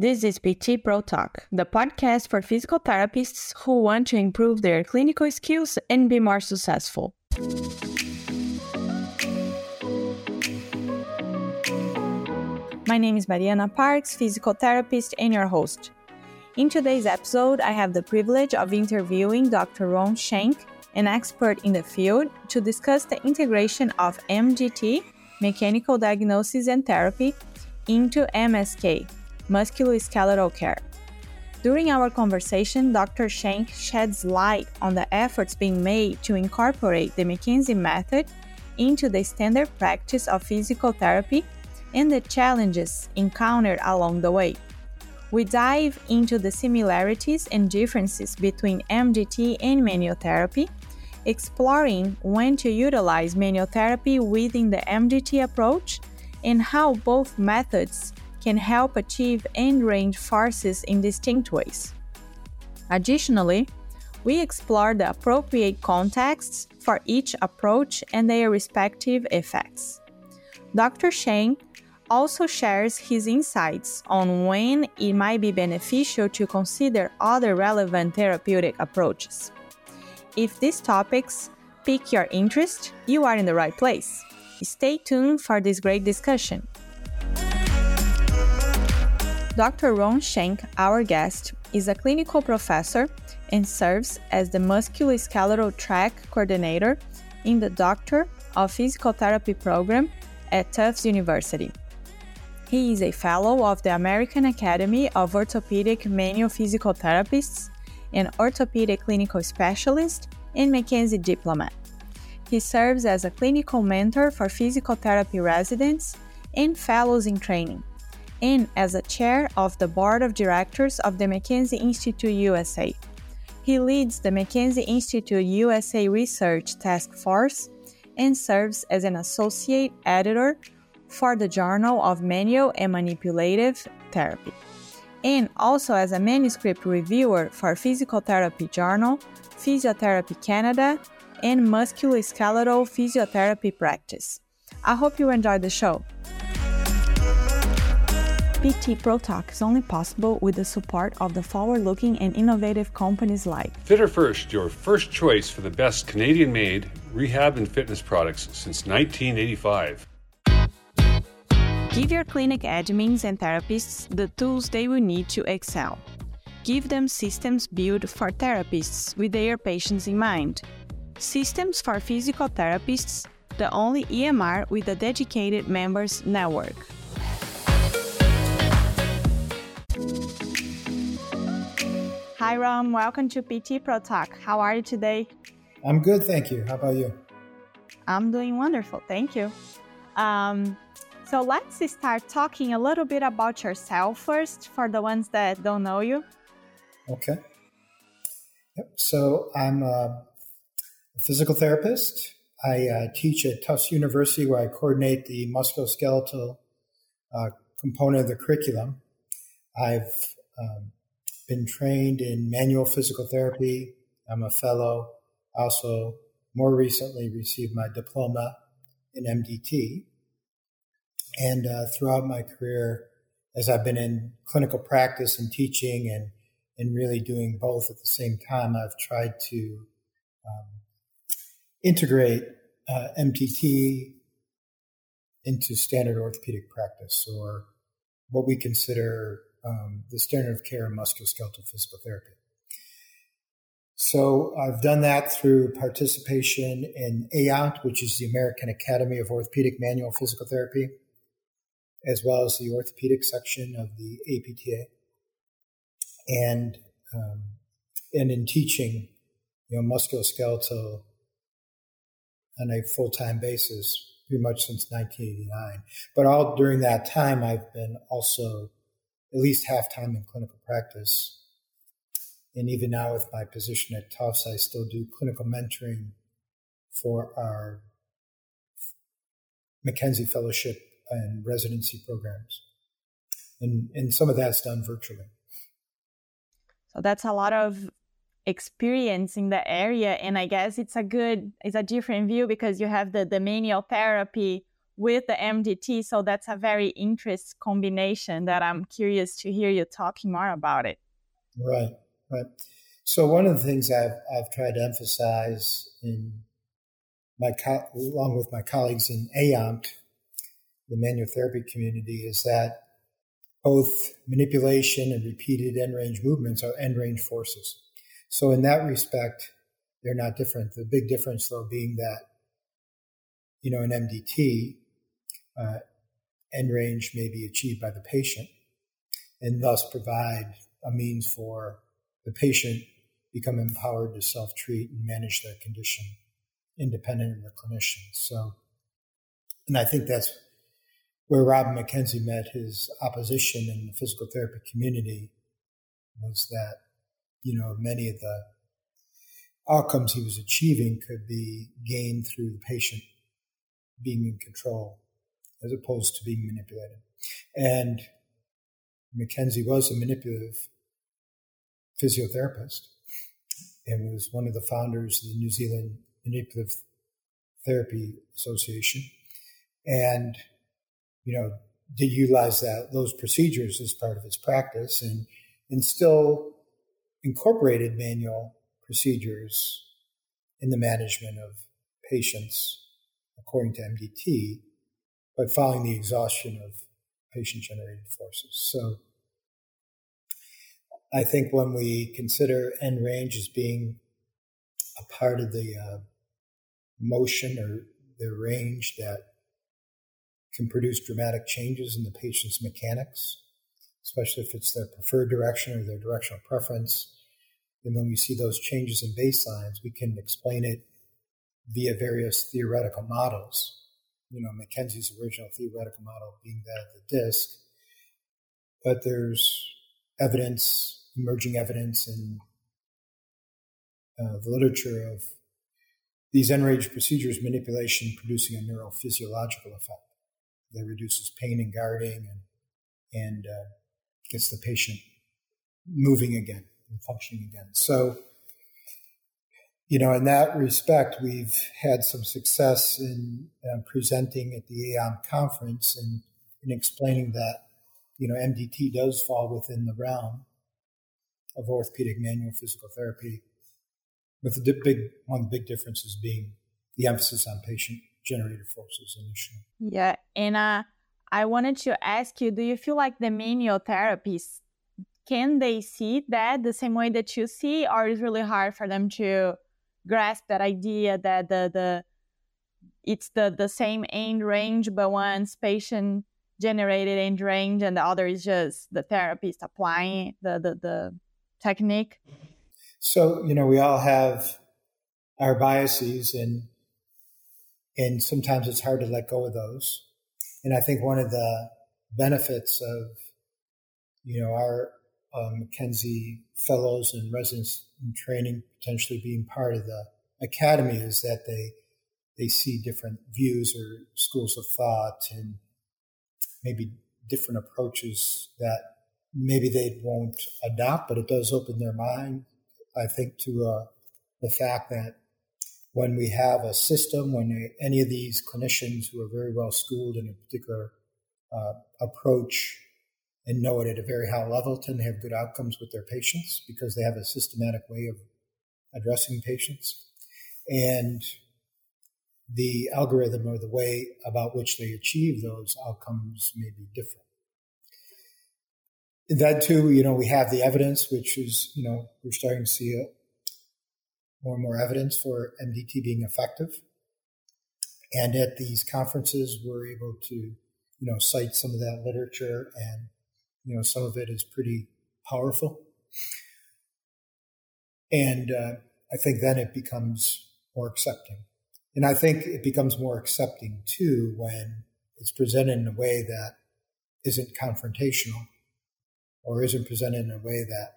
This is PT Pro Talk, the podcast for physical therapists who want to improve their clinical skills and be more successful. My name is Mariana Parks, physical therapist and your host. In today's episode, I have the privilege of interviewing Dr. Ron Schenk, an expert in the field, to discuss the integration of MDT, mechanical diagnosis and therapy, into MSK, musculoskeletal care. During our conversation, Dr. Schenk sheds light on the efforts being made to incorporate the McKenzie method into the standard practice of physical therapy and the challenges encountered along the way. We dive into the similarities and differences between MDT and manual therapy, exploring when to utilize manual therapy within the MDT approach and how both methods can help achieve end range forces in distinct ways. Additionally, we explore the appropriate contexts for each approach and their respective effects. Dr. Schenk also shares his insights on when it might be beneficial to consider other relevant therapeutic approaches. If these topics pique your interest, you are in the right place. Stay tuned for this great discussion. Dr. Ron Schenk, our guest, is a clinical professor and serves as the musculoskeletal track coordinator in the Doctor of Physical Therapy program at Tufts University. He is a fellow of the American Academy of Orthopedic Manual Physical Therapists, an orthopedic clinical specialist, and McKenzie diplomat. He serves as a clinical mentor for physical therapy residents and fellows in training, and as a chair of the board of directors of the McKenzie Institute USA. He leads the McKenzie Institute USA Research Task Force and serves as an associate editor for the Journal of Manual and Manipulative Therapy, and also as a manuscript reviewer for Physical Therapy Journal, Physiotherapy Canada, and Musculoskeletal Physiotherapy Practice. I hope you enjoyed the show. PT Pro Talk is only possible with the support of the forward looking and innovative companies like Fitter First, your first choice for the best Canadian made rehab and fitness products since 1985. Give your clinic admins and therapists the tools they will need to excel. Give them systems built for therapists with their patients in mind. Systems for physical therapists, the only EMR with a dedicated members network. Hi, Ron. Welcome to PT Pro Talk. How are you today? I'm good, thank you. How about you? I'm doing wonderful, thank you. Um, so let's start talking a little bit about yourself first for the ones that don't know you. Okay. Yep. So I'm a physical therapist. I uh, teach at Tufts University where I coordinate the musculoskeletal uh, component of the curriculum. I've um, been trained in manual physical therapy. I'm a fellow. Also, more recently, received my diploma in MDT. And uh, throughout my career, as I've been in clinical practice and teaching and, and really doing both at the same time, I've tried to um, integrate uh, MDT into standard orthopedic practice or what we consider um, the standard of care in musculoskeletal physical therapy. So I've done that through participation in AOMT, which is the American Academy of Orthopedic Manual Physical Therapy as well as the orthopedic section of the APTA. And um, and in teaching, you know, musculoskeletal on a full time basis, pretty much since 1989. But all during that time, I've been also at least half time in clinical practice. And even now, with my position at Tufts, I still do clinical mentoring for our McKenzie Fellowship and residency programs. And, and some of that's done virtually. So that's a lot of experience in the area. And I guess it's a good, it's a different view because you have the, the manual therapy with the MDT. So that's a very interesting combination that I'm curious to hear you talking more about it. Right, right. So one of the things I've I've tried to emphasize in my co- along with my colleagues in AOMT, the manual therapy community, is that both manipulation and repeated end range movements are end range forces. So in that respect, they're not different. The big difference, though, being that you know, in MDT, uh, end range may be achieved by the patient and thus provide a means for the patient become empowered to self-treat and manage their condition independent of the clinician. So, and I think that's where Robin McKenzie met his opposition in the physical therapy community was that, you know, many of the outcomes he was achieving could be gained through the patient being in control as opposed to being manipulated. And McKenzie was a manipulative physiotherapist and was one of the founders of the New Zealand Manipulative Therapy Association. And, you know, did utilize that those procedures as part of his practice and, and still incorporated manual procedures in the management of patients according to MDT, but following the exhaustion of patient generated forces. So I think when we consider end range as being a part of the uh, motion or the range that can produce dramatic changes in the patient's mechanics, especially if it's their preferred direction or their directional preference. And when we see those changes in baselines, we can explain it via various theoretical models. You know, McKenzie's original theoretical model being that of the disk, but there's evidence, emerging evidence in uh, the literature of these end range procedures manipulation producing a neurophysiological effect that reduces pain and guarding and, and uh, gets the patient moving again and functioning again. So you know, in that respect, we've had some success in uh, presenting at the AOM conference and in explaining that, you know, MDT does fall within the realm of orthopedic manual physical therapy, with the big one the big differences being the emphasis on patient generated forces initially. Yeah, and uh, I wanted to ask you: Do you feel like the manual therapists can they see that the same way that you see, or is really hard for them to grasp that idea that the the it's the the same end range, but one's patient generated end range and the other is just the therapist applying the the, the technique. So you know we all have our biases and and sometimes it's hard to let go of those. And I think one of the benefits of you know our um, McKenzie fellows and residents in training potentially being part of the academy is that they they see different views or schools of thought and maybe different approaches that maybe they won't adopt, but it does open their mind, I think, to uh, the fact that when we have a system, when any of these clinicians who are very well schooled in a particular uh, approach and know it at a very high level tend to have good outcomes with their patients because they have a systematic way of addressing patients. And the algorithm or the way about which they achieve those outcomes may be different. That too, you know, we have the evidence, which is, you know, we're starting to see a, more and more evidence for MDT being effective. And at these conferences, we're able to, you know, cite some of that literature and you know, some of it is pretty powerful. And uh, I think then it becomes more accepting. And I think it becomes more accepting too when it's presented in a way that isn't confrontational or isn't presented in a way that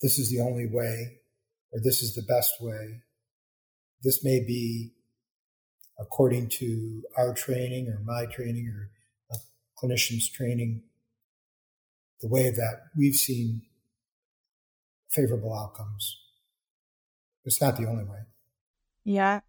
this is the only way or this is the best way. This may be according to our training or my training or a clinician's training the way that we've seen favorable outcomes. It's not the only way. Yeah.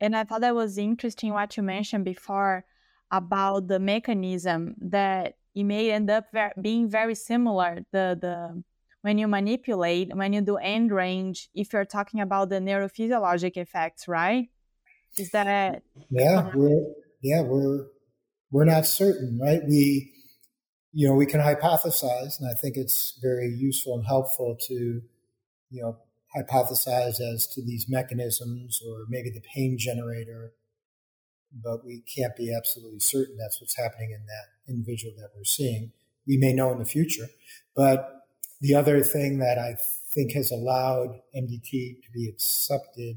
And I thought that was interesting what you mentioned before about the mechanism that it may end up ver- being very similar. The the when you manipulate, when you do end range, if you're talking about the neurophysiologic effects, right? Is that yeah? We're yeah we're we're not certain, right? We you know we can hypothesize, and I think it's very useful and helpful to you know hypothesize as to these mechanisms or maybe the pain generator, but we can't be absolutely certain that's what's happening in that individual that we're seeing. We may know in the future, but the other thing that I think has allowed MDT to be accepted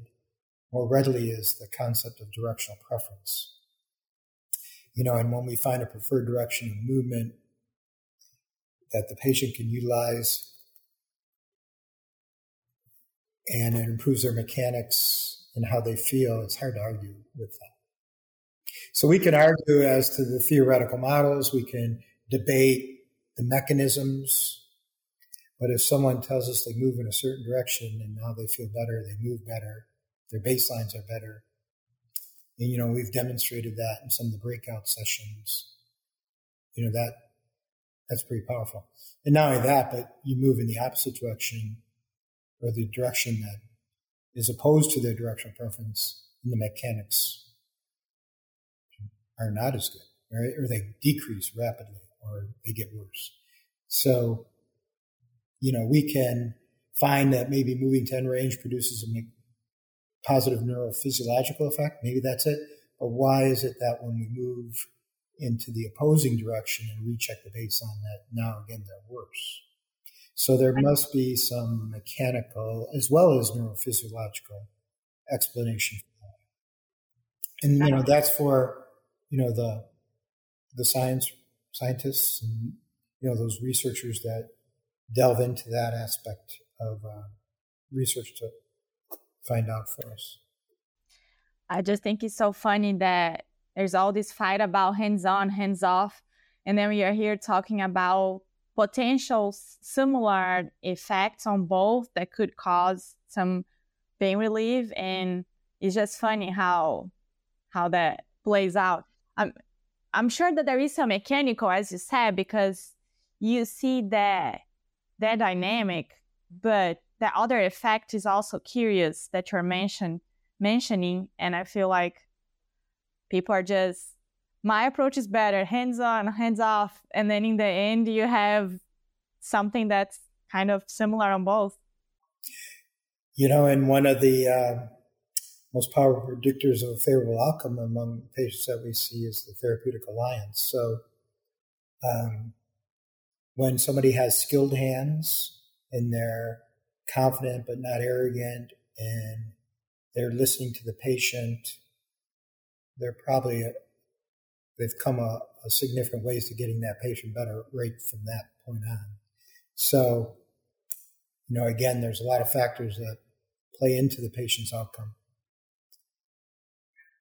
more readily is the concept of directional preference. You know, and when we find a preferred direction of movement that the patient can utilize and it improves their mechanics and how they feel, it's hard to argue with that. So we can argue as to the theoretical models, we can debate the mechanisms, but if someone tells us they move in a certain direction and now they feel better, they move better, their baselines are better. And, you know, we've demonstrated that in some of the breakout sessions. You know, that, that's pretty powerful. And not only that, but you move in the opposite direction or the direction that is opposed to their directional preference, and the mechanics are not as good, right? Or they decrease rapidly, or they get worse. So, you know, we can find that maybe moving to end range produces a positive neurophysiological effect. Maybe that's it. But why is it that when we move into the opposing direction and recheck the baseline, that now again they're worse? So there must be some mechanical as well as neurophysiological explanation for that. And you know that's for you know the the science scientists and you know those researchers that delve into that aspect of uh, research to find out for us. I just think it's so funny that there's all this fight about hands on, hands off, and then we are here talking about potential similar effects on both that could cause some pain relief. And it's just funny how how that plays out. I'm i'm sure that there is some mechanical as you said because you see that that dynamic but the other effect is also curious that you're mention, mentioning. And i feel like people are just my approach is better hands on hands off. And then in the end you have something that's kind of similar on both. You know and one of the uh, most powerful predictors of a favorable outcome among patients that we see is the therapeutic alliance. So um, when somebody has skilled hands and they're confident but not arrogant and they're listening to the patient they're probably they've come a, a significant ways to getting that patient better right from that point on. So, you know, again, there's a lot of factors that play into the patient's outcome.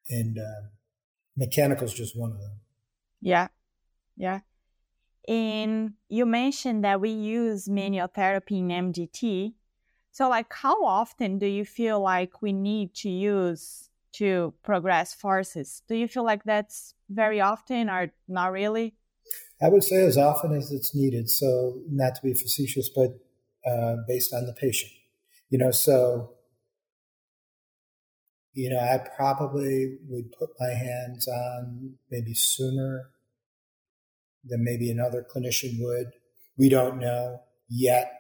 And uh, mechanical is just one of them. Yeah. Yeah. And you mentioned that we use manual therapy in MDT. So, like, how often do you feel like we need to use to progress forces. Do you feel like that's very often or not really? I would say as often as it's needed. So, not to be facetious, but uh, based on the patient. You know, so, you know, I probably would put my hands on maybe sooner than maybe another clinician would. We don't know yet,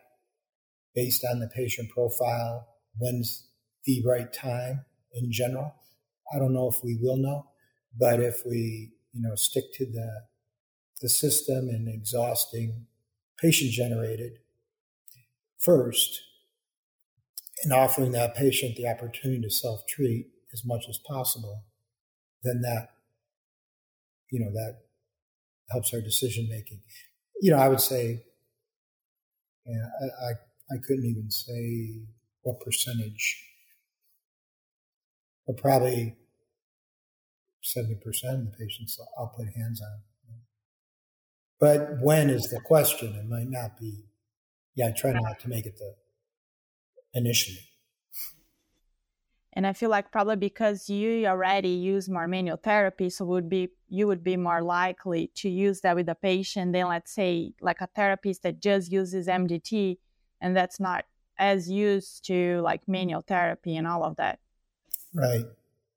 based on the patient profile, when's the right time in general. I don't know if we will know, but if we, you know, stick to the the system and exhausting patient generated first and offering that patient the opportunity to self treat as much as possible, then that, you know, that helps our decision making. You know, I would say, yeah, I, I, I couldn't even say what percentage but probably 70% of the patients I'll put hands on. But when is the question? It might not be. Yeah, I try not to make it the initially. And I feel like probably because you already use more manual therapy, so would be you would be more likely to use that with a patient than let's say like a therapist that just uses MDT and that's not as used to like manual therapy and all of that. Right.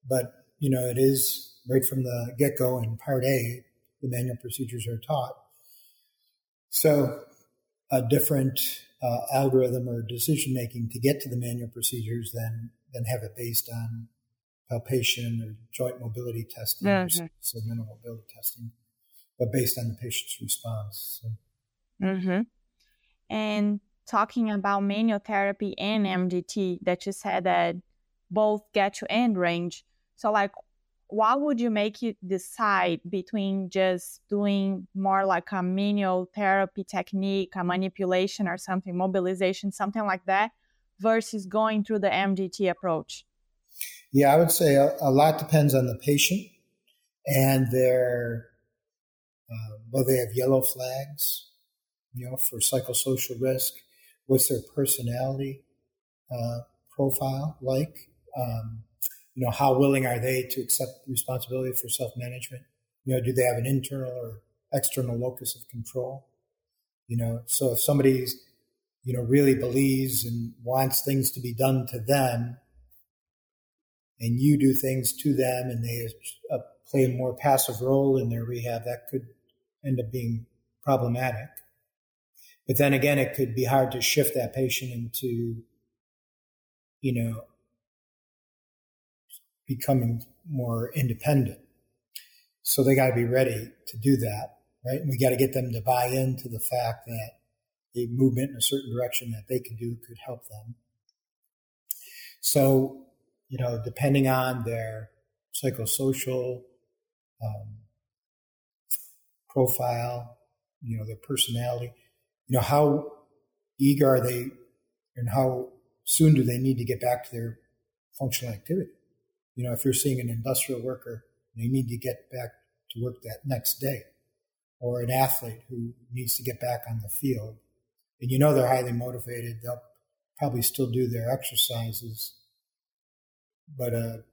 But you know, it is right from the get go in part A, the manual procedures are taught. So a different uh, algorithm or decision making to get to the manual procedures than than have it based on palpation or joint mobility testing mm-hmm. or segmental mobility testing, but based on the patient's response. So. Mm-hmm. And talking about manual therapy and MDT, that you said that both get to end range. So, like, what would you make you decide between just doing more like a manual therapy technique, a manipulation or something, mobilization, something like that, versus going through the MDT approach? Yeah, I would say a, a lot depends on the patient and their, uh, whether they have yellow flags, you know, for psychosocial risk, what's their personality uh, profile like? Um, you know, how willing are they to accept responsibility for self-management? You know, do they have an internal or external locus of control? You know, so if somebody's, you know, really believes and wants things to be done to them, and you do things to them and they uh, play a more passive role in their rehab, that could end up being problematic. But then again, it could be hard to shift that patient into, you know, becoming more independent. So they got to be ready to do that, right? And we got to get them to buy into the fact that a movement in a certain direction that they can do could help them. So, you know, depending on their psychosocial um, profile, you know, their personality, you know, how eager are they and how soon do they need to get back to their functional activity? You know, if you're seeing an industrial worker, they need to get back to work that next day, or an athlete who needs to get back on the field, and you know they're highly motivated, they'll probably still do their exercises, but a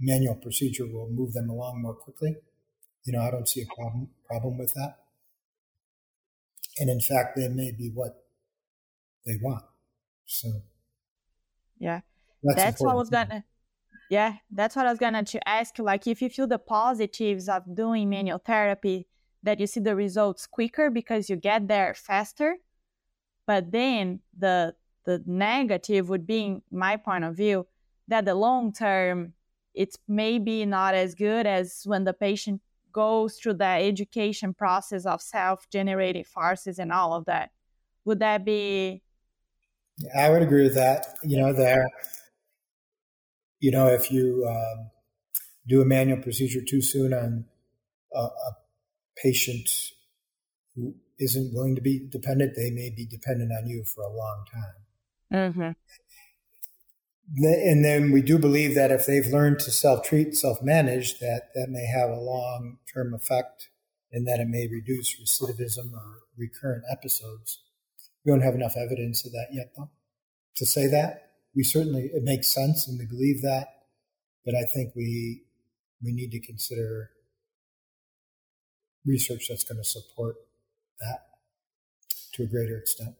manual procedure will move them along more quickly. You know, I don't see a problem problem with that. And in fact, that may be what they want. So, yeah, that's, that's what I was gonna. Yeah, that's what I was gonna to ask. Like, if you feel the positives of doing manual therapy, that you see the results quicker because you get there faster. But then the the negative would be, in my point of view, that the long term it's maybe not as good as when the patient goes through the education process of self-generated forces and all of that. Would that be? I would agree with that. You know, there you know, if you um, do a manual procedure too soon on a, a, patient who isn't willing to be dependent, they may be dependent on you for a long time. Mm-hmm. And then we do believe that if they've learned to self-treat, self-manage, that that may have a long-term effect, and that it may reduce recidivism or recurrent episodes. We don't have enough evidence of that yet, though, to say that we certainly it makes sense and we believe that, but I think we we need to consider research that's going to support that to a greater extent.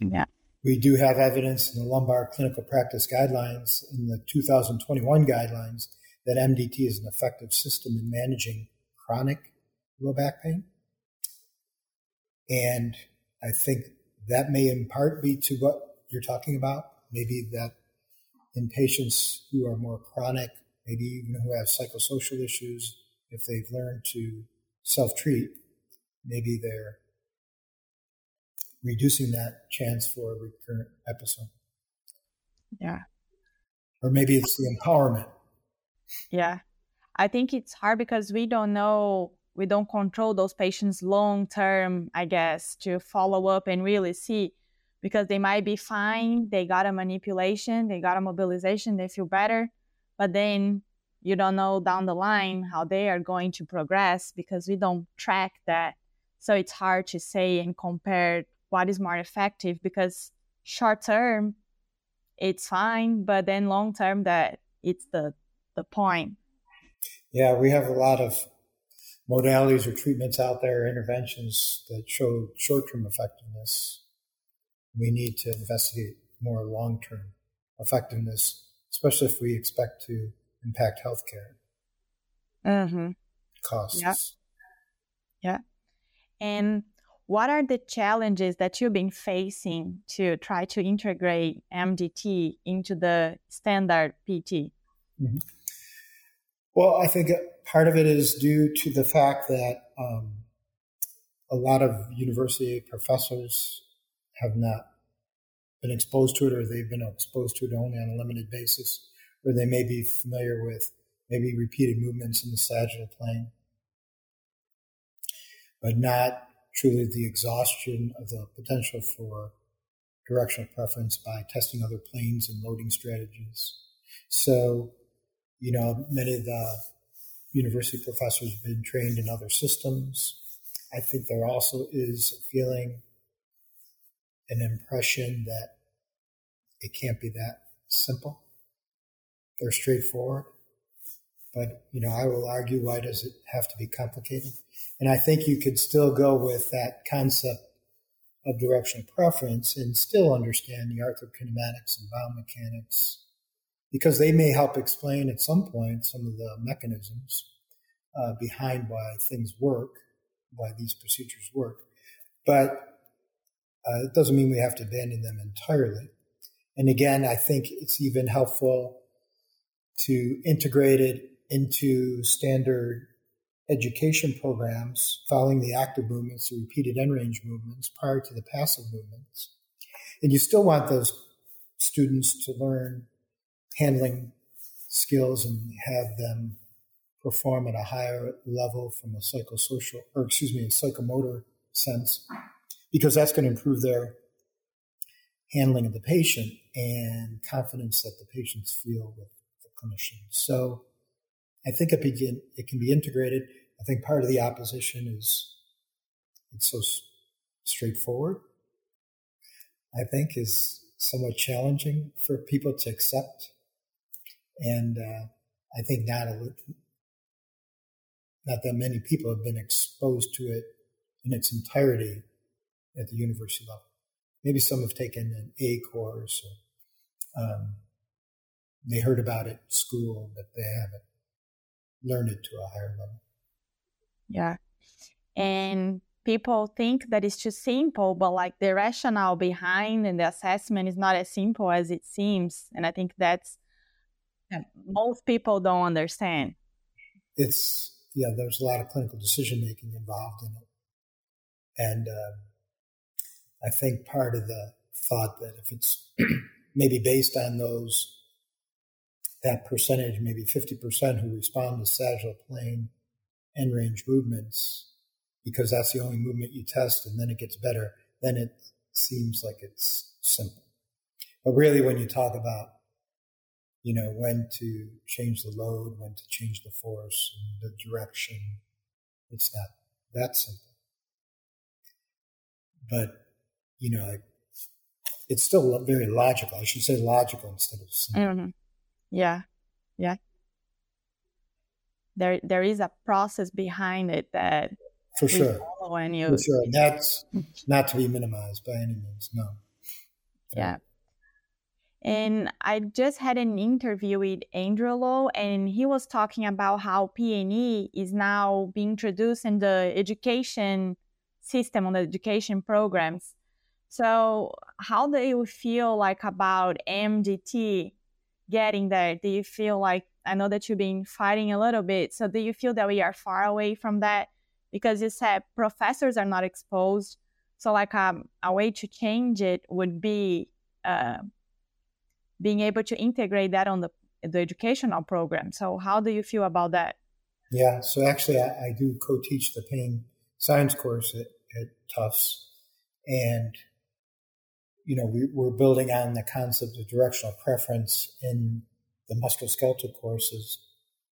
Yeah. We do have evidence in the lumbar clinical practice guidelines in the 2021 guidelines that MDT is an effective system in managing chronic low back pain. And I think that may in part be to what you're talking about Maybe that in patients who are more chronic, maybe even who have psychosocial issues, if they've learned to self treat, maybe they're reducing that chance for a recurrent episode. Yeah. Or maybe it's the empowerment. Yeah. I think it's hard because we don't know, we don't control those patients long term, I guess, to follow up and really see because they might be fine, they got a manipulation, they got a mobilization, they feel better, but then you don't know down the line how they are going to progress because we don't track that. So it's hard to say and compare what is more effective because short term it's fine, but then long term that it's the the point. Yeah, we have a lot of modalities or treatments out there, interventions that show short term effectiveness. We need to investigate more long term effectiveness, especially if we expect to impact healthcare mm-hmm. costs. Yeah. yeah. And what are the challenges that you've been facing to try to integrate MDT into the standard PT? Mm-hmm. Well, I think part of it is due to the fact that um, a lot of university professors have not been exposed to it, or they've been exposed to it only on a limited basis, or they may be familiar with maybe repeated movements in the sagittal plane, but not truly the exhaustion of the potential for directional preference by testing other planes and loading strategies. So, you know, many of the university professors have been trained in other systems. I think there also is a feeling, an impression that it can't be that simple or straightforward. But, you know, I will argue why does it have to be complicated? And I think you could still go with that concept of directional preference and still understand the arthrokinematics and biomechanics because they may help explain at some point some of the mechanisms uh, behind why things work, why these procedures work. But uh, it doesn't mean we have to abandon them entirely. And again, I think it's even helpful to integrate it into standard education programs following the active movements, the repeated end range movements prior to the passive movements. And you still want those students to learn handling skills and have them perform at a higher level from a psychosocial, or excuse me, a psychomotor sense, because that's going to improve their handling of the patient and confidence that the patients feel with the clinician. So I think it, begin, it can be integrated. I think part of the opposition is it's so straightforward. I think is somewhat challenging for people to accept, and uh, I think not a, not that many people have been exposed to it in its entirety at the university level. Maybe some have taken an A course, or um, they heard about it in school, but they haven't learned it to a higher level. Yeah. And people think that it's too simple, but like the rationale behind and the assessment is not as simple as it seems. And I think that's most people don't understand. It's, yeah, there's a lot of clinical decision making involved in it. And uh, I think part of the thought that if it's maybe based on those that percentage, maybe 50% who respond to sagittal plane end range movements, because that's the only movement you test and then it gets better, then it seems like it's simple. But really, when you talk about, you know, when to change the load, when to change the force, and the direction, it's not that simple. But, you know, it's still very logical. I should say logical instead of simple. Mm-hmm. Yeah. Yeah. There there is a process behind it that for sure. When you for sure. And that's not to be minimized by any means. No. Yeah. And I just had an interview with Andrew Lowe, and he was talking about how PNE is now being introduced in the education system, on the education programs. So, how do you feel like about MDT getting there? Do you feel like I know that you've been fighting a little bit. So do you feel that we are far away from that? Because you said professors are not exposed. So like um, a way to change it would be uh, being able to integrate that on the the educational program. So how do you feel about that? Yeah. So actually, I, I do co-teach the pain science course at, at Tufts, and you know, we, we're building on the concept of directional preference in the musculoskeletal courses.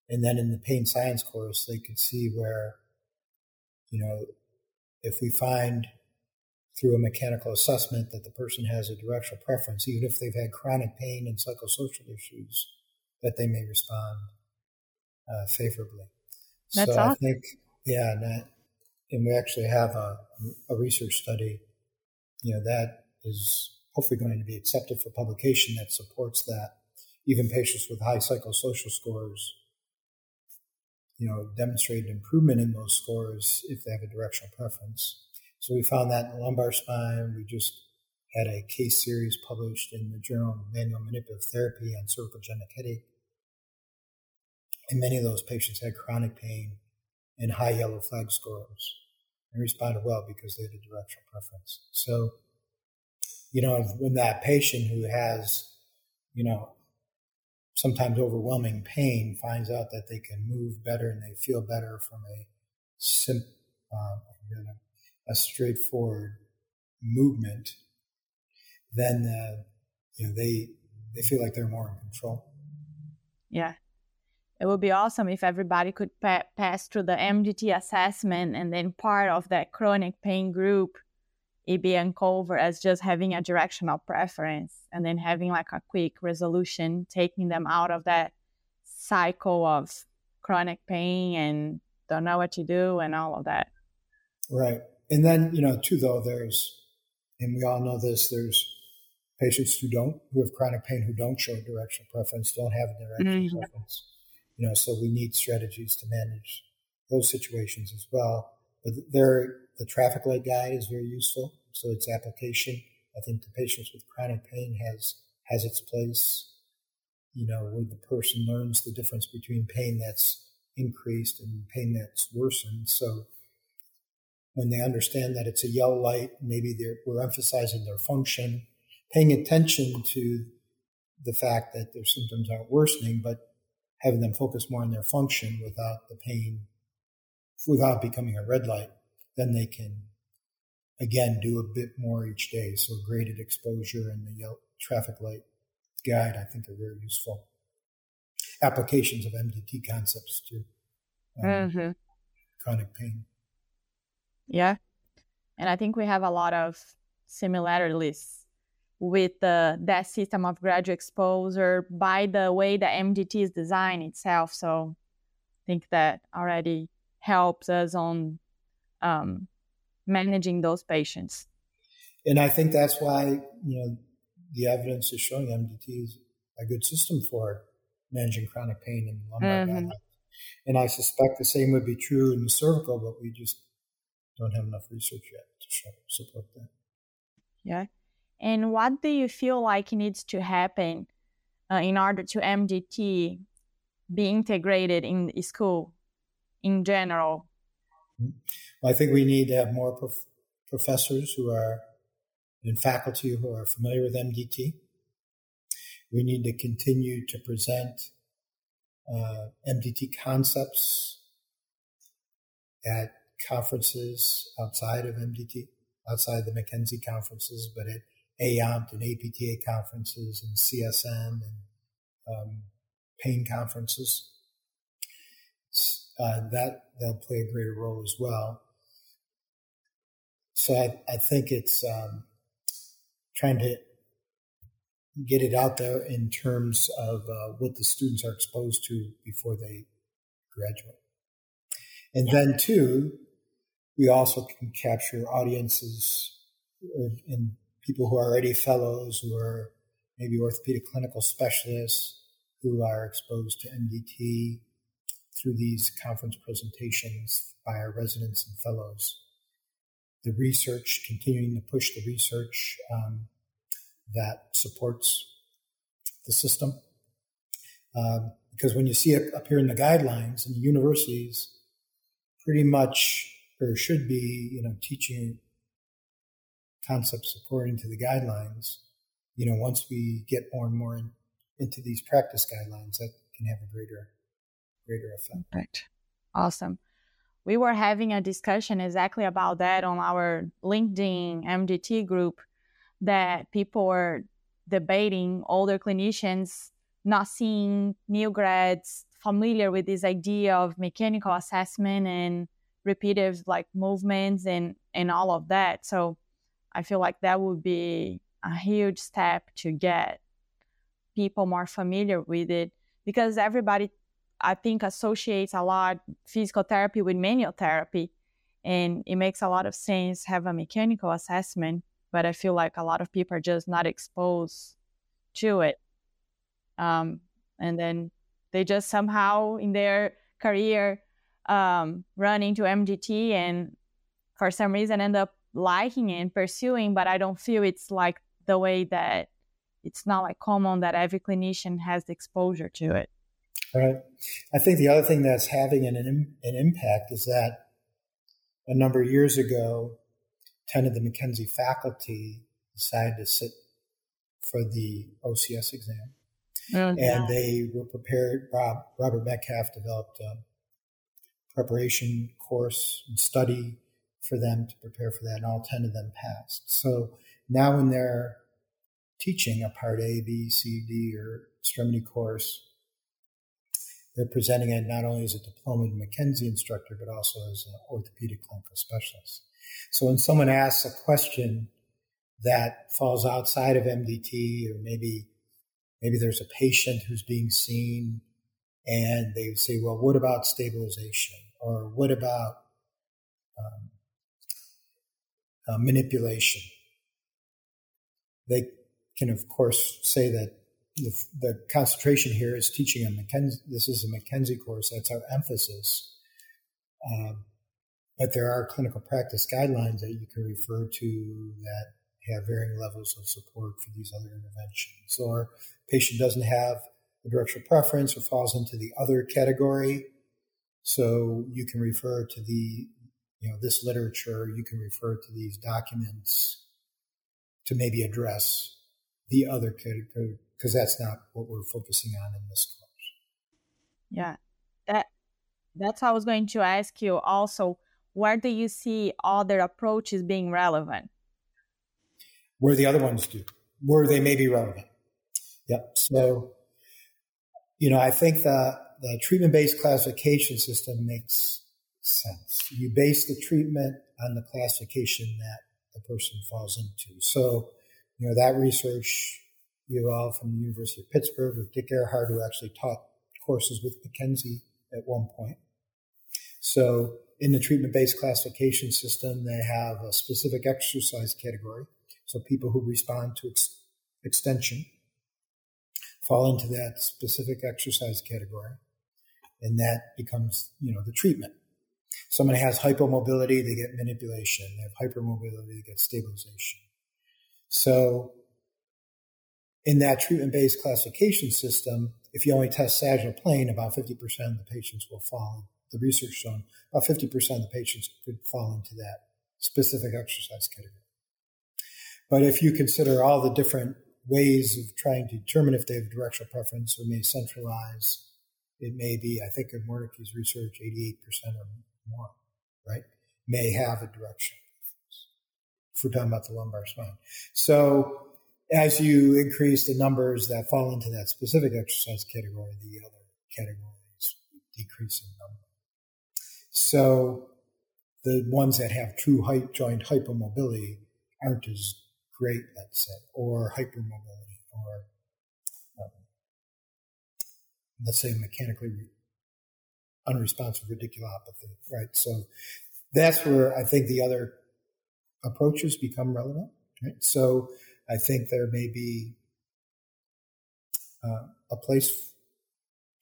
And then in the pain science course, they could see where, you know, if we find through a mechanical assessment that the person has a directional preference, even if they've had chronic pain and psychosocial issues, that they may respond uh, favorably. That's so awesome. I think, yeah, and, that, and we actually have a, a research study, you know, that is hopefully going to be accepted for publication that supports that. Even patients with high psychosocial scores, you know, demonstrate improvement in those scores if they have a directional preference. So we found that in the lumbar spine. We just had a case series published in the Journal of Manual Manipulative Therapy on cervicogenic headache. And many of those patients had chronic pain and high yellow flag scores and responded well because they had a directional preference. So, you know, when that patient who has, you know, sometimes overwhelming pain finds out that they can move better and they feel better from a sim, uh, a straightforward movement, then uh, you know they they feel like they're more in control. Yeah, it would be awesome if everybody could pa- pass through the MDT assessment, and then part of that chronic pain group it be uncovered as just having a directional preference, and then having like a quick resolution, taking them out of that cycle of chronic pain and don't know what to do and all of that. Right. And then, you know, too, though, there's, and we all know this, there's patients who don't, who have chronic pain, who don't show directional preference, don't have a directional mm-hmm. preference. You know, so we need strategies to manage those situations as well. But there, the traffic light guide is very useful. So its application, I think, to patients with chronic pain has has its place. You know, where the person learns the difference between pain that's increased and pain that's worsened. So when they understand that it's a yellow light, maybe we're emphasizing their function, paying attention to the fact that their symptoms aren't worsening, but having them focus more on their function without the pain, without becoming a red light, then they can again do a bit more each day. So graded exposure and the yellow traffic light guide, I think, are very useful. Applications of MDT concepts to um, mm-hmm. chronic pain. Yeah. And I think we have a lot of similarities with the, that system of gradual exposure by the way the MDT is designed itself. So I think that already helps us on um, managing those patients. And I think that's why, you know, the evidence is showing MDT is a good system for managing chronic pain in the lumbar mm-hmm. And I suspect the same would be true in the cervical, but we just don't have enough research yet to show, support that. Yeah. And what do you feel like needs to happen uh, in order to MDT be integrated in school in general? Mm-hmm. Well, I think we need to have more prof- professors who are in faculty who are familiar with MDT. We need to continue to present uh, MDT concepts at conferences outside of MDT, outside the McKenzie conferences, but at AOMT and APTA conferences and CSM and um, pain conferences. Uh, that they'll play a greater role as well. So I, I think it's um, trying to get it out there in terms of uh, what the students are exposed to before they graduate. And then, two, we also can capture audiences and people who are already fellows, who are maybe orthopedic clinical specialists, who are exposed to MDT through these conference presentations by our residents and fellows. The research, continuing to push the research um, that supports the system. Um, because when you see it appear in the guidelines in the universities, pretty much or should be, you know, teaching concepts according to the guidelines. You know, once we get more and more in, into these practice guidelines, that can have a greater, greater effect. Right. Awesome. We were having a discussion exactly about that on our LinkedIn MDT group that people were debating older clinicians not seeing new grads familiar with this idea of mechanical assessment and repetitive like movements and and all of that so i feel like that would be a huge step to get people more familiar with it because everybody I think associates a lot physical therapy with manual therapy, and it makes a lot of sense have a mechanical assessment. But I feel like a lot of people are just not exposed to it, um, and then they just somehow in their career um, run into MDT and for some reason end up liking and pursuing. But I don't feel it's like the way that it's not like common that every clinician has the exposure to it. Right. I think the other thing that's having an, an impact is that a number of years ago, 10 of the McKenzie faculty decided to sit for the OCS exam. Oh, and yeah. they were prepared. Rob, Robert Metcalf developed a preparation course and study for them to prepare for that, and all 10 of them passed. So now, when they're teaching a part A, B, C, D, or extremity course, they're presenting it not only as a diplomaed McKenzie instructor, but also as an orthopedic clinical specialist. So when someone asks a question that falls outside of MDT, or maybe maybe there's a patient who's being seen, and they say, "Well, what about stabilization?" or "What about um, uh, manipulation?" They can, of course, say that the, the concentration here is teaching a McKenzie. This is a McKenzie course. That's our emphasis. Um, but there are clinical practice guidelines that you can refer to that have varying levels of support for these other interventions. Or patient doesn't have a directional preference or falls into the other category. So you can refer to the, you know, this literature, you can refer to these documents to maybe address the other category because that's not what we're focusing on in this course. Yeah, that that's how I was going to ask you. Also, where do you see other approaches being relevant? Where the other ones do, where they may be relevant. Yep. So, you know, I think the the treatment based classification system makes sense. You base the treatment on the classification that the person falls into. So, you know, that research you all from the University of Pittsburgh with Dick Erhard, who actually taught courses with McKenzie at one point. So in the treatment-based classification system, they have a specific exercise category. So people who respond to ex- extension fall into that specific exercise category. And that becomes, you know, the treatment. Somebody has hypomobility, they get manipulation. They have hypermobility, they get stabilization. So in that treatment-based classification system, if you only test sagittal plane, about 50% of the patients will fall. The research shown about 50% of the patients could fall into that specific exercise category. But if you consider all the different ways of trying to determine if they have directional preference or may centralize, it may be, I think in Werneke's research, 88% or more, right, may have a direction if we're talking about the lumbar spine. So as you increase the numbers that fall into that specific exercise category, the other categories decrease in number. So the ones that have true height joint hypermobility aren't as great, let's say, or hypermobility, or um, let's say mechanically unresponsive radiculopathy, right? So that's where I think the other approaches become relevant. Right? So I think there may be uh, a place,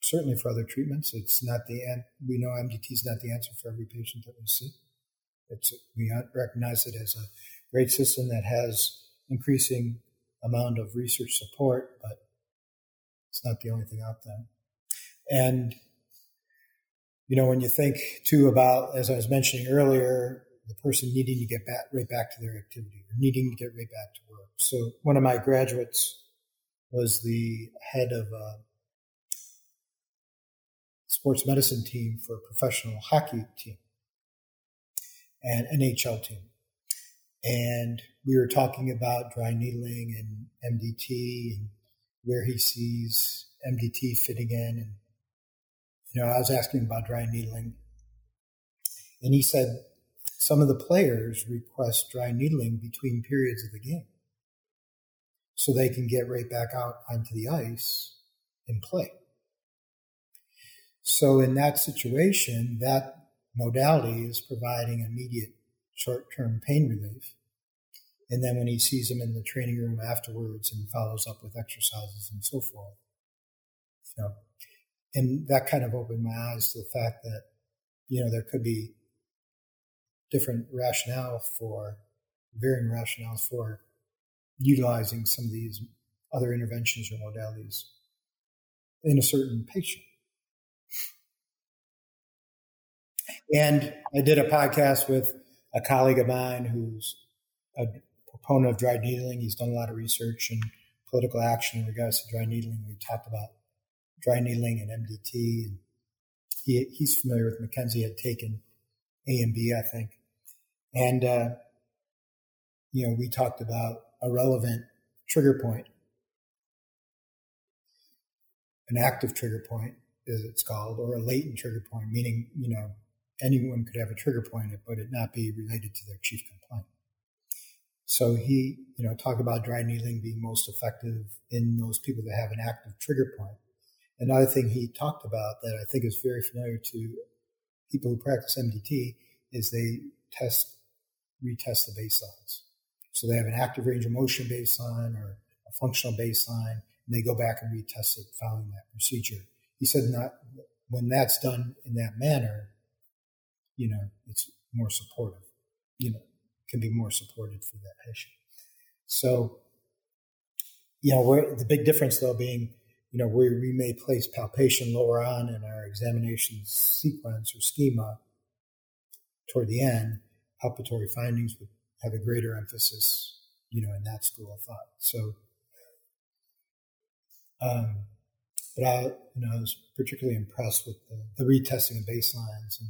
certainly for other treatments. It's not the end. We know MDT is not the answer for every patient that we see. It's we recognize it as a great system that has increasing amount of research support, but it's not the only thing out there. And you know, when you think too about, as I was mentioning earlier, the person needing to get back right back to their activity or needing to get right back to work. So one of my graduates was the head of a sports medicine team for a professional hockey team and NHL team. And we were talking about dry needling and MDT and where he sees MDT fitting in. And, you know, I was asking about dry needling. And he said, some of the players request dry needling between periods of the game so they can get right back out onto the ice and play. So in that situation, that modality is providing immediate short-term pain relief. And then when he sees him in the training room afterwards and follows up with exercises and so forth, you know, and that kind of opened my eyes to the fact that, you know, there could be different rationale for varying rationales for utilizing some of these other interventions or modalities in a certain patient. And I did a podcast with a colleague of mine who's a proponent of dry needling. He's done a lot of research and political action in regards to dry needling. We talked about dry needling and MDT. And he, he's familiar with McKenzie, had taken A and B, I think. And, uh, you know, we talked about a relevant trigger point, an active trigger point, as it's called, or a latent trigger point, meaning, you know, anyone could have a trigger point, but it not be related to their chief complaint. So he, you know, talked about dry needling being most effective in those people that have an active trigger point. Another thing he talked about that I think is very familiar to people who practice MDT is they test, retest the baselines. So they have an active range of motion baseline or a functional baseline, and they go back and retest it following that procedure. He said not when that's done in that manner, you know, it's more supportive. You know, can be more supportive for that patient. So, you know, the big difference though being you know, we may place palpation lower on in our examination sequence or schema toward the end, palpatory findings would have a greater emphasis, you know, in that school of thought. So, um, but I, you know, I was particularly impressed with the, the retesting of baselines and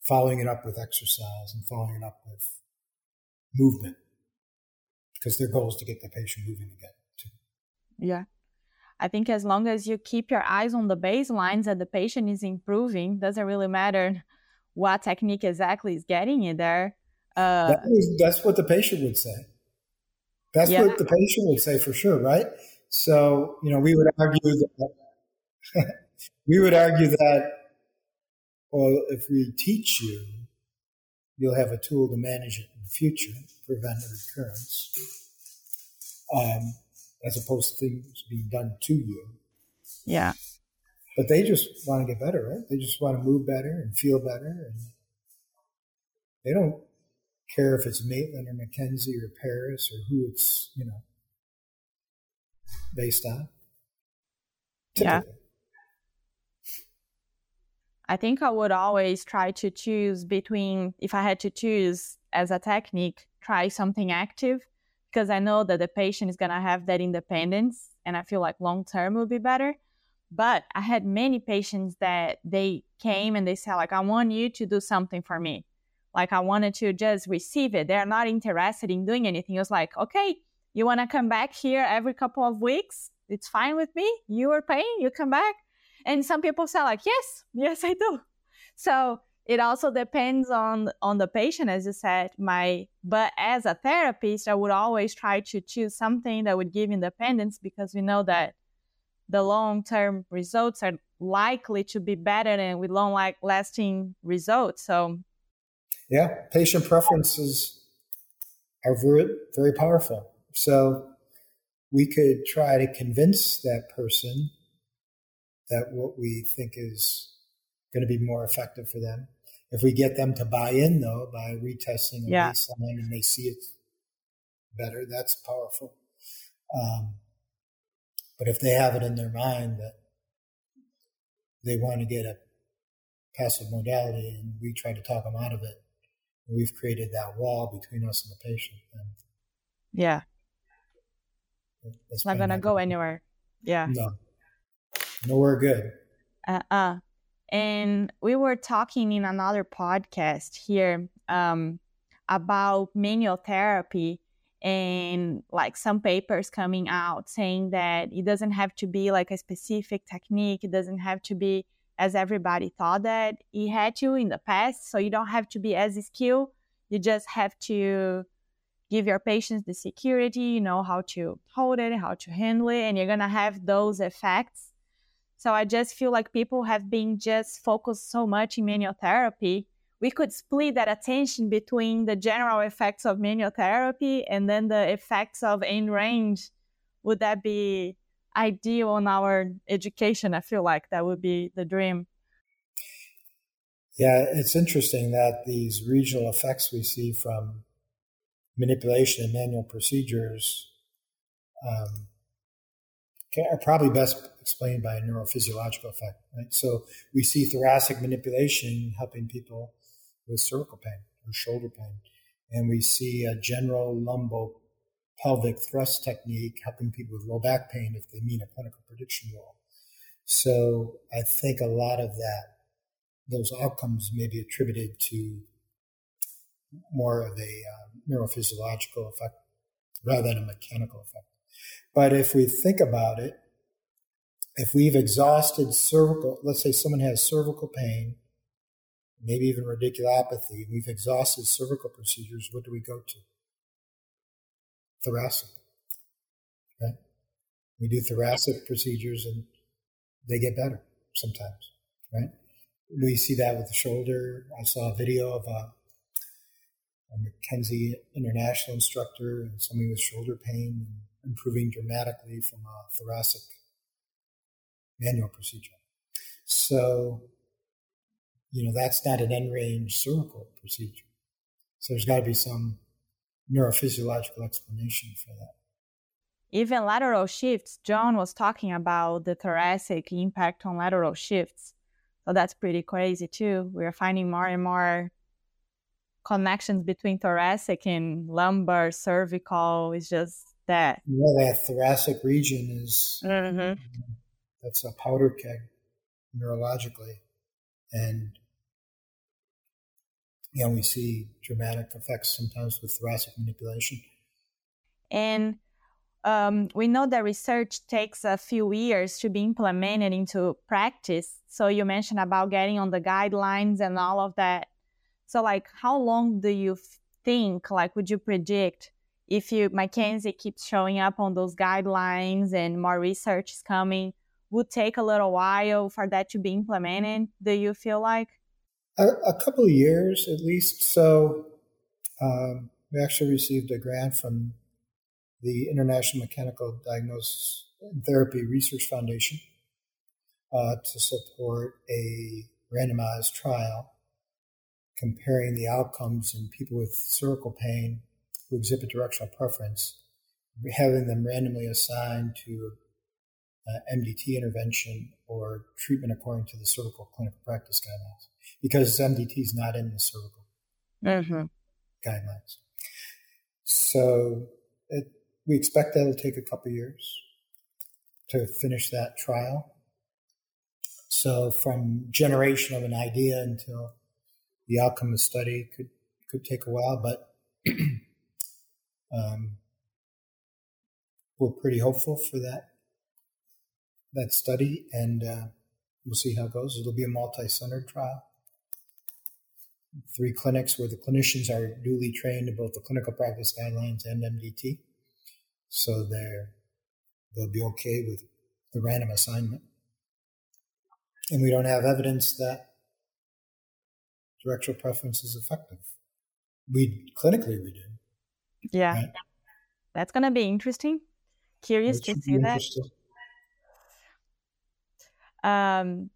following it up with exercise and following it up with movement because their goal is to get the patient moving again. Too. Yeah. I think as long as you keep your eyes on the baselines and the patient is improving, doesn't really matter what technique exactly is getting you there. Uh, that is, that's what the patient would say. That's yeah. what the patient would say for sure, right? So, you know, we would argue that we would argue that well, if we teach you, you'll have a tool to manage it in the future, prevent a recurrence. Um, as opposed to things being done to you. Yeah. But they just want to get better, right? They just want to move better and feel better. And they don't care if it's Maitland or McKenzie or Paris or who it's, you know, based on. Typically. Yeah. I think I would always try to choose between, if I had to choose as a technique, try something active because I know that the patient is going to have that independence and I feel like long term will be better. But I had many patients that they came and they said, like, I want you to do something for me. Like, I wanted to just receive it. They're not interested in doing anything. It was like, okay, you want to come back here every couple of weeks? It's fine with me. You are paying, you come back. And some people say, like, yes, yes, I do. So it also depends on on the patient as you said my but as a therapist i would always try to choose something that would give independence because we know that the long-term results are likely to be better and with long-lasting results so yeah patient preferences are very very powerful so we could try to convince that person that what we think is going to be more effective for them if we get them to buy in, though, by retesting a yeah. baseline and they see it better, that's powerful. Um, but if they have it in their mind that they want to get a passive modality and we try to talk them out of it, we've created that wall between us and the patient, yeah, it's not gonna go anywhere. Yeah, no, nowhere good. Uh uh and we were talking in another podcast here um, about manual therapy and like some papers coming out saying that it doesn't have to be like a specific technique. It doesn't have to be as everybody thought that it had to in the past. So you don't have to be as skilled. You just have to give your patients the security, you know how to hold it, how to handle it, and you're gonna have those effects So I just feel like people have been just focused so much in manual therapy. We could split that attention between the general effects of manual therapy and then the effects of end range. Would that be ideal on our education? I feel like that would be the dream. Yeah, it's interesting that these regional effects we see from manipulation and manual procedures um, are probably best explained by a neurophysiological effect. Right? So we see thoracic manipulation helping people with cervical pain or shoulder pain, and we see a general lumbo pelvic thrust technique helping people with low back pain if they meet a clinical prediction goal. So I think a lot of that those outcomes may be attributed to more of a uh, neurophysiological effect rather than a mechanical effect. But if we think about it, if we've exhausted cervical, let's say someone has cervical pain, maybe even radiculopathy, we've exhausted cervical procedures, what do we go to? Thoracic. Right? We do thoracic procedures and they get better sometimes, right? we see that with the shoulder. I saw a video of a, a McKenzie International instructor and somebody with shoulder pain improving dramatically from a thoracic manual procedure. So, you know, that's not an end range cervical procedure. So there's got to be some neurophysiological explanation for that. Even lateral shifts, John was talking about the thoracic impact on lateral shifts. So that's pretty crazy too. We're finding more and more connections between thoracic and lumbar, cervical. It's just that. Yeah, that thoracic region is mm-hmm. that's a powder keg neurologically, and yeah, we see dramatic effects sometimes with thoracic manipulation. And um, we know that research takes a few years to be implemented into practice. So you mentioned about getting on the guidelines and all of that. So like, how long do you think? Like, would you predict if you McKenzie keeps showing up on those guidelines and more research is coming? Would take a little while for that to be implemented. Do you feel like? A, a couple of years at least. So um, we actually received a grant from the International Mechanical Diagnosis and Therapy Research Foundation uh, to support a randomized trial comparing the outcomes in people with cervical pain who exhibit directional preference, having them randomly assigned to uh, MDT intervention or treatment according to the cervical clinical practice guidelines, because MDT is not in the cervical mm-hmm. guidelines. So it, we expect that it'll take a couple years to finish that trial. So from generation of an idea until the outcome of the study could could take a while, but um, we're pretty hopeful for that that study, and uh, we'll see how it goes. It'll be a multi-centered trial. Three clinics where the clinicians are duly trained in both the clinical practice guidelines and MDT so they're they'll be okay with the random assignment. And we don't have evidence that directional preference is effective. We clinically we do. Yeah. Right? That's gonna be interesting. Curious to see that. Um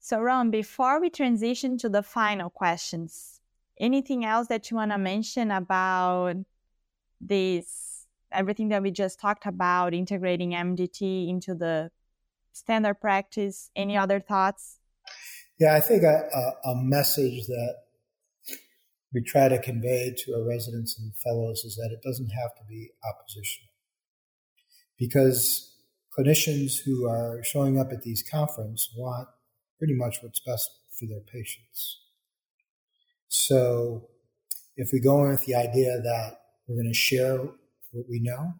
so Ron, before we transition to the final questions, anything else that you wanna mention about this everything that we just talked about, integrating MDT into the standard practice. Any other thoughts? Yeah, I think a, a, a message that we try to convey to our residents and fellows is that it doesn't have to be opposition. Because clinicians who are showing up at these conferences want pretty much what's best for their patients. So if we go in with the idea that we're going to share what we know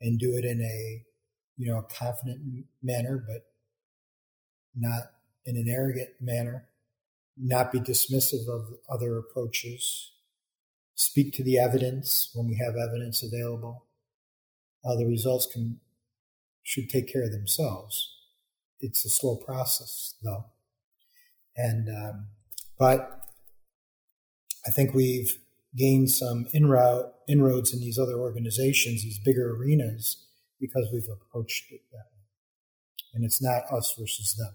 and do it in a you know a confident manner but not in an arrogant manner not be dismissive of other approaches speak to the evidence when we have evidence available uh, the results can should take care of themselves it's a slow process, though. And um, but I think we've gained some inroad, inroads in these other organizations, these bigger arenas, because we've approached it that way. And it's not us versus them,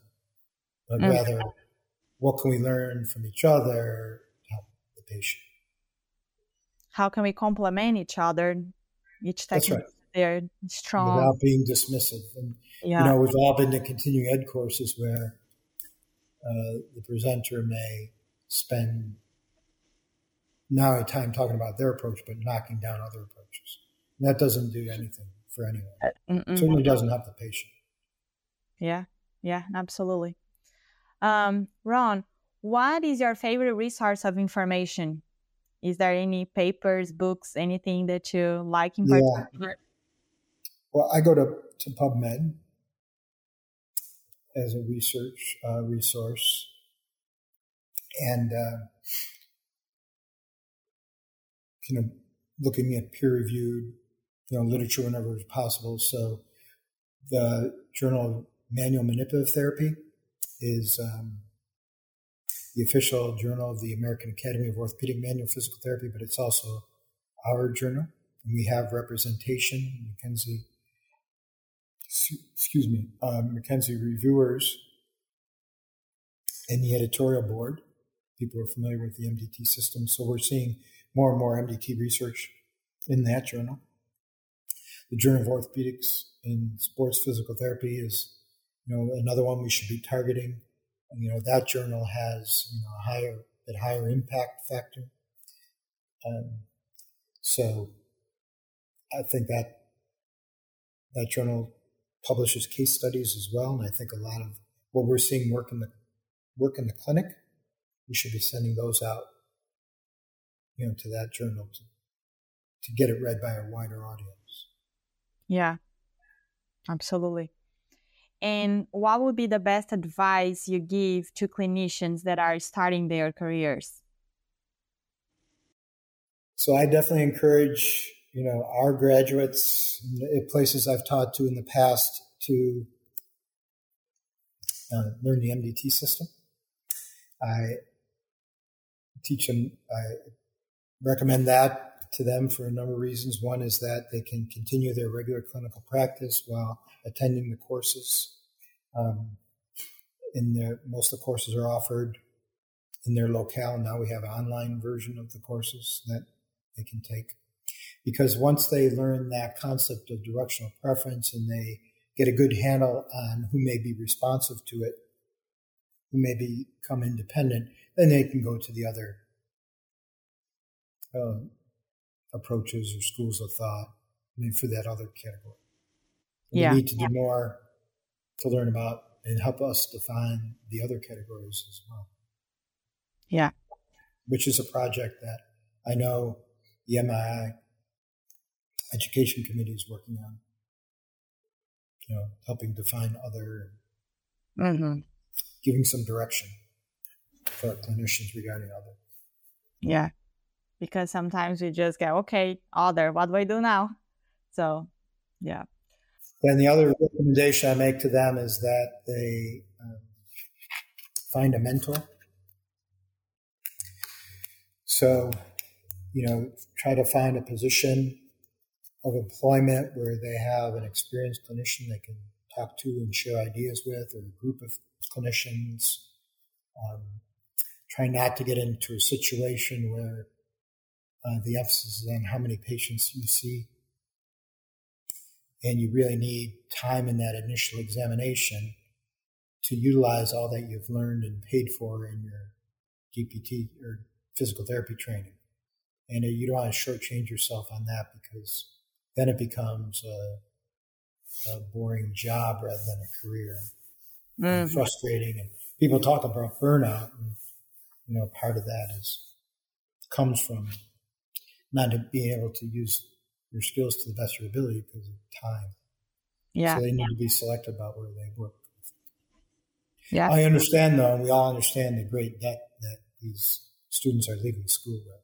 but mm. rather what can we learn from each other to help the patient. How can we complement each other? Each technique right. They're strong without being dismissive. And yeah. you know, we've all been to continuing ed courses where uh, the presenter may spend not a time talking about their approach, but knocking down other approaches. And that doesn't do anything for anyone. Uh, Certainly doesn't help the patient. Yeah, yeah, absolutely. Um, Ron, what is your favorite resource of information? Is there any papers, books, anything that you like in particular? Well, I go to, to PubMed as a research uh, resource. And, uh, you know, looking at peer reviewed, you know, literature whenever it's possible. So the Journal of Manual Manipulative Therapy is um, the official journal of the American Academy of Orthopedic Manual Physical Therapy, but it's also our journal. And we have representation, in McKenzie excuse me, um, McKenzie reviewers and the editorial board. People are familiar with the MDT system, so we're seeing more and more MDT research in that journal. The Journal of Orthopedics and Sports Physical Therapy is, you know, another one we should be targeting. And, you know, that journal has you know a higher a higher impact factor. Um, so I think that that journal publishes case studies as well. And I think a lot of what we're seeing work in the work in the clinic, we should be sending those out, you know, to that journal to, to get it read by a wider audience. Yeah, absolutely. And what would be the best advice you give to clinicians that are starting their careers? So I definitely encourage you know, our graduates, places I've taught to in the past, to uh, learn the MDT system. I teach them, I recommend that to them for a number of reasons. One is that they can continue their regular clinical practice while attending the courses. Um, in their, most of the courses are offered in their locale. Now we have an online version of the courses that they can take because once they learn that concept of directional preference and they get a good handle on who may be responsive to it, who may become independent, then they can go to the other um, approaches or schools of thought I mean, for that other category. And yeah. We need to do yeah. more to learn about and help us define the other categories as well. Yeah. Which is a project that I know the MII education committee is working on. You know, helping define other, mm-hmm. giving some direction for clinicians regarding other. Yeah, because sometimes we just go, okay, other, what do I do now? So, yeah. And the other recommendation I make to them is that they um, find a mentor. So, you know, try to find a position of employment where they have an experienced clinician they can talk to and share ideas with, or a group of clinicians. Um, try not to get into a situation where uh, the emphasis is on how many patients you see. And you really need time in that initial examination to utilize all that you've learned and paid for in your DPT or physical therapy training. And you don't want to shortchange yourself on that because then it becomes a, a boring job rather than a career. Mm-hmm. frustrating, and people talk about burnout. And, you know, part of that is comes from not being able to use your skills to the best of your ability because of time. Yeah. So they need to be selective about where they work. Yeah. I understand though, and we all understand the great debt that these students are leaving school with.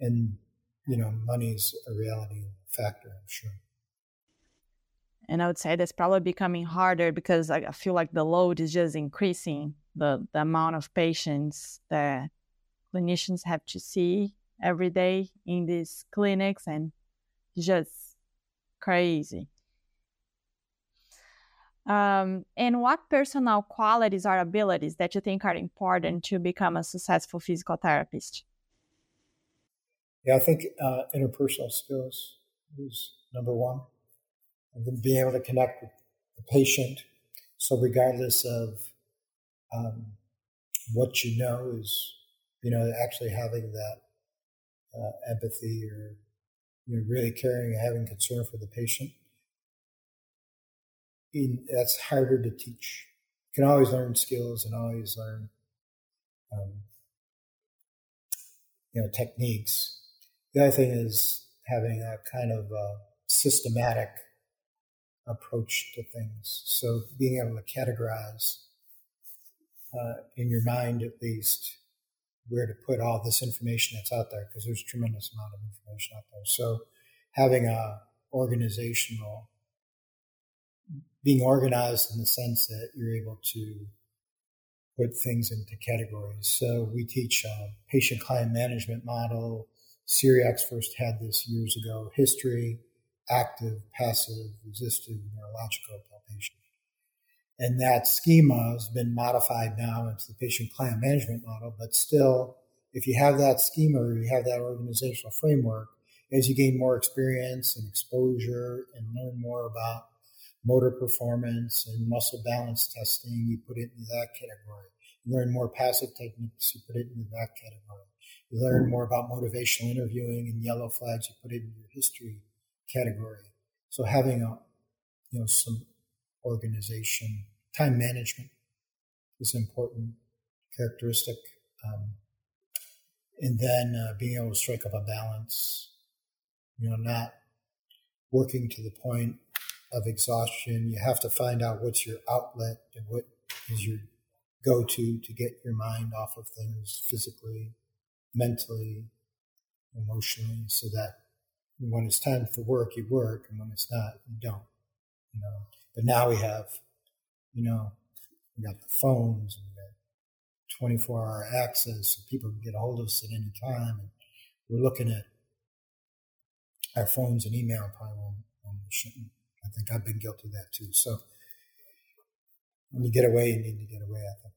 And, you know, money is a reality factor, I'm sure. And I would say that's probably becoming harder because I feel like the load is just increasing the, the amount of patients that clinicians have to see every day in these clinics and just crazy. Um, and what personal qualities or abilities that you think are important to become a successful physical therapist? Yeah, I think uh, interpersonal skills is number one. And then being able to connect with the patient. So, regardless of um, what you know, is you know actually having that uh, empathy or you know really caring and having concern for the patient in, that's harder to teach. You can always learn skills and always learn, um, you know, techniques. The other thing is having a kind of a systematic approach to things. So being able to categorize uh, in your mind, at least, where to put all this information that's out there, because there's a tremendous amount of information out there. So having a organizational being organized in the sense that you're able to put things into categories. So we teach a patient client management model. Cyriax first had this years ago. History, active, passive, resistive, neurological palpation. And that schema has been modified now into the patient client management model, but still, if you have that schema or you have that organizational framework, as you gain more experience and exposure and learn more about motor performance and muscle balance testing, you put it into that category. You learn more passive techniques, you put it into that category. You learn more about motivational interviewing and yellow flags, you put in your history category. So having a, you know, some organization, time management is an important characteristic. Um, and then uh, being able to strike up a balance, you know, not working to the point of exhaustion. You have to find out what's your outlet and what is your go to to get your mind off of things physically, mentally, emotionally, so that when it's time for work, you work, and when it's not, you don't. You know. But now we have, you know, we got the phones and we got 24 hour access, so people can get a hold of us at any time. And we're looking at our phones and email probably shouldn't I think I've been guilty of that too. So when you get away, you need to get away, I think.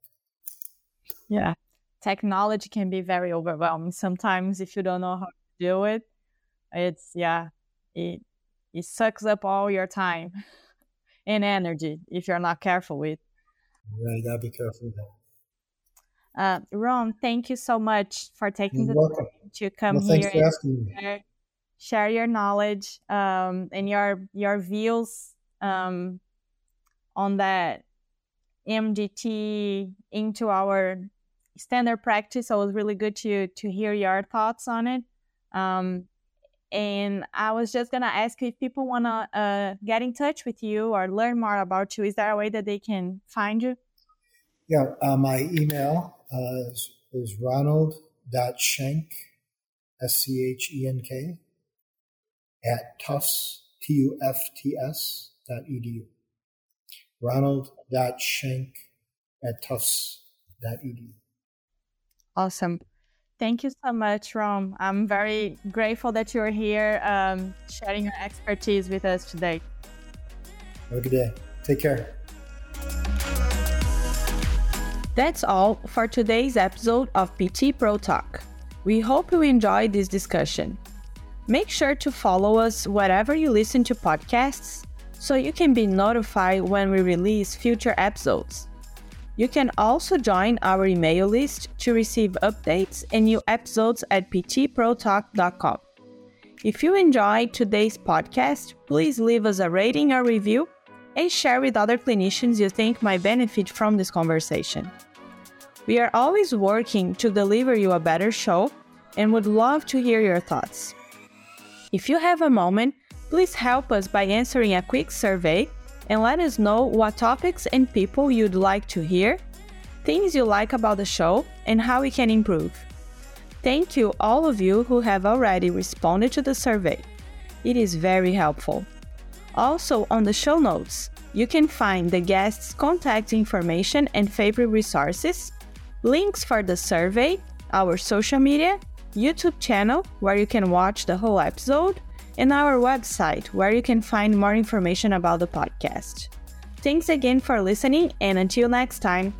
Yeah. Technology can be very overwhelming sometimes if you don't know how to do it. It's yeah, it it sucks up all your time and energy if you're not careful with. Yeah, you gotta be careful with that. Uh, Ron, thank you so much for taking You're the welcome. time to come well, here. Asking me share your knowledge um, and your your views um, on that MDT into our standard practice. So it was really good to to hear your thoughts on it. Um, and I was just gonna ask if people wanna uh, get in touch with you or learn more about you. Is there a way that they can find you? Yeah, uh, my email uh, is, is ronald.schenk, S C H E N K, at Tufts, T-U-F-T-S dot edu. Ronald dot Schenk at Tufts dot edu. Awesome. Thank you so much, Ron. I'm very grateful that you're here um, sharing your expertise with us today. Have a good day. Take care. That's all for today's episode of PT Pro Talk. We hope you enjoyed this discussion. Make sure to follow us wherever you listen to podcasts so you can be notified when we release future episodes. You can also join our email list to receive updates and new episodes at ptprotalk.com. If you enjoyed today's podcast, please leave us a rating or review and share with other clinicians you think might benefit from this conversation. We are always working to deliver you a better show and would love to hear your thoughts. If you have a moment, please help us by answering a quick survey and let us know what topics and people you'd like to hear, things you like about the show, and how we can improve. Thank you, all of you who have already responded to the survey. It is very helpful. Also, on the show notes, you can find the guest's contact information and favorite resources, links for the survey, our social media, YouTube channel where you can watch the whole episode, and our website where you can find more information about the podcast. Thanks again for listening, and until next time.